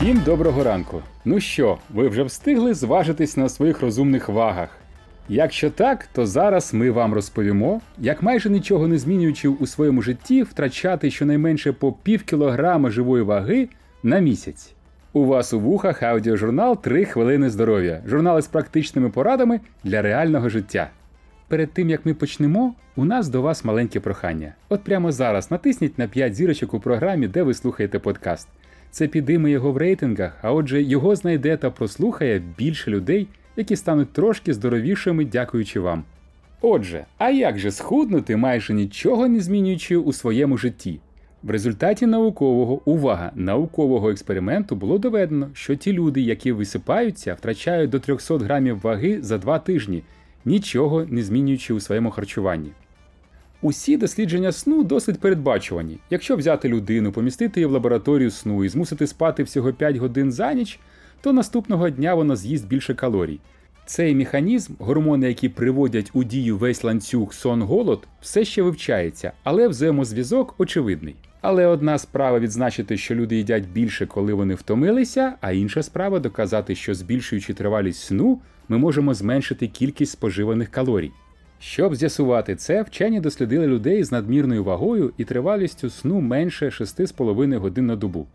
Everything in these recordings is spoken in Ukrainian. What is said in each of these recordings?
Всім доброго ранку. Ну що, ви вже встигли зважитись на своїх розумних вагах? Якщо так, то зараз ми вам розповімо, як майже нічого не змінюючи у своєму житті, втрачати щонайменше по пів кілограма живої ваги на місяць. У вас у вухах аудіожурнал «3 хвилини здоров'я, журнали з практичними порадами для реального життя. Перед тим як ми почнемо, у нас до вас маленьке прохання. От прямо зараз натисніть на 5 зірочок у програмі, де ви слухаєте подкаст. Це підійме його в рейтингах, а отже, його знайде та прослухає більше людей, які стануть трошки здоровішими, дякуючи вам. Отже, а як же схуднути, майже нічого не змінюючи у своєму житті? В результаті наукового увага наукового експерименту було доведено, що ті люди, які висипаються, втрачають до 300 грамів ваги за 2 тижні, нічого не змінюючи у своєму харчуванні. Усі дослідження сну досить передбачувані. Якщо взяти людину, помістити її в лабораторію сну і змусити спати всього 5 годин за ніч, то наступного дня вона з'їсть більше калорій. Цей механізм, гормони, які приводять у дію весь ланцюг сон-голод, все ще вивчається, але взаємозв'язок очевидний. Але одна справа відзначити, що люди їдять більше, коли вони втомилися, а інша справа доказати, що збільшуючи тривалість сну, ми можемо зменшити кількість споживаних калорій. Щоб з'ясувати це, вчені дослідили людей з надмірною вагою і тривалістю сну менше 6,5 годин на добу.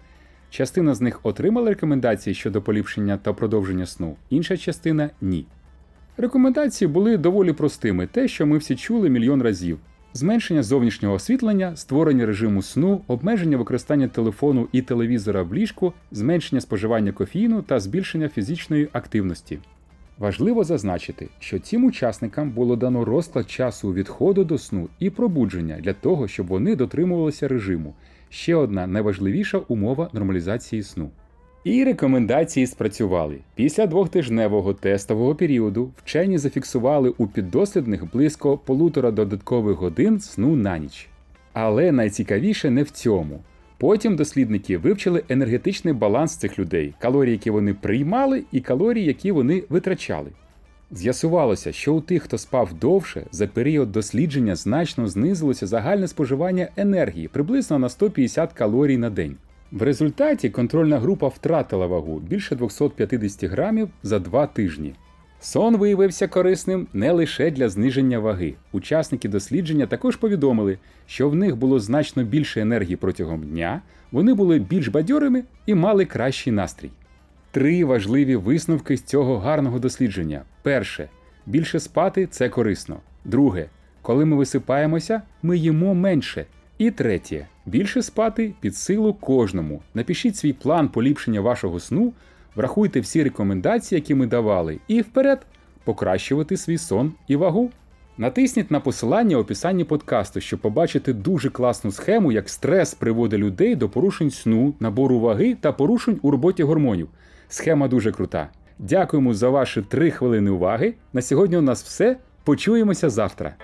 Частина з них отримала рекомендації щодо поліпшення та продовження сну, інша частина ні. Рекомендації були доволі простими, те, що ми всі чули мільйон разів: зменшення зовнішнього освітлення, створення режиму сну, обмеження використання телефону і телевізора в ліжку, зменшення споживання кофеїну та збільшення фізичної активності. Важливо зазначити, що цим учасникам було дано розклад часу відходу до сну і пробудження для того, щоб вони дотримувалися режиму. Ще одна найважливіша умова нормалізації сну. І рекомендації спрацювали. Після двохтижневого тестового періоду вчені зафіксували у піддослідних близько полутора додаткових годин сну на ніч. Але найцікавіше не в цьому. Потім дослідники вивчили енергетичний баланс цих людей, калорії, які вони приймали, і калорії, які вони витрачали. З'ясувалося, що у тих, хто спав довше, за період дослідження значно знизилося загальне споживання енергії приблизно на 150 калорій на день. В результаті контрольна група втратила вагу більше 250 грамів за два тижні. Сон виявився корисним не лише для зниження ваги. Учасники дослідження також повідомили, що в них було значно більше енергії протягом дня, вони були більш бадьорими і мали кращий настрій. Три важливі висновки з цього гарного дослідження: перше, більше спати це корисно. Друге, коли ми висипаємося, ми їмо менше. І третє, більше спати під силу кожному. Напишіть свій план поліпшення вашого сну, врахуйте всі рекомендації, які ми давали, і вперед покращувати свій сон і вагу. Натисніть на посилання в описанні подкасту, щоб побачити дуже класну схему, як стрес приводить людей до порушень сну, набору ваги та порушень у роботі гормонів. Схема дуже крута. Дякуємо за ваші 3 хвилини уваги. На сьогодні у нас все. Почуємося завтра.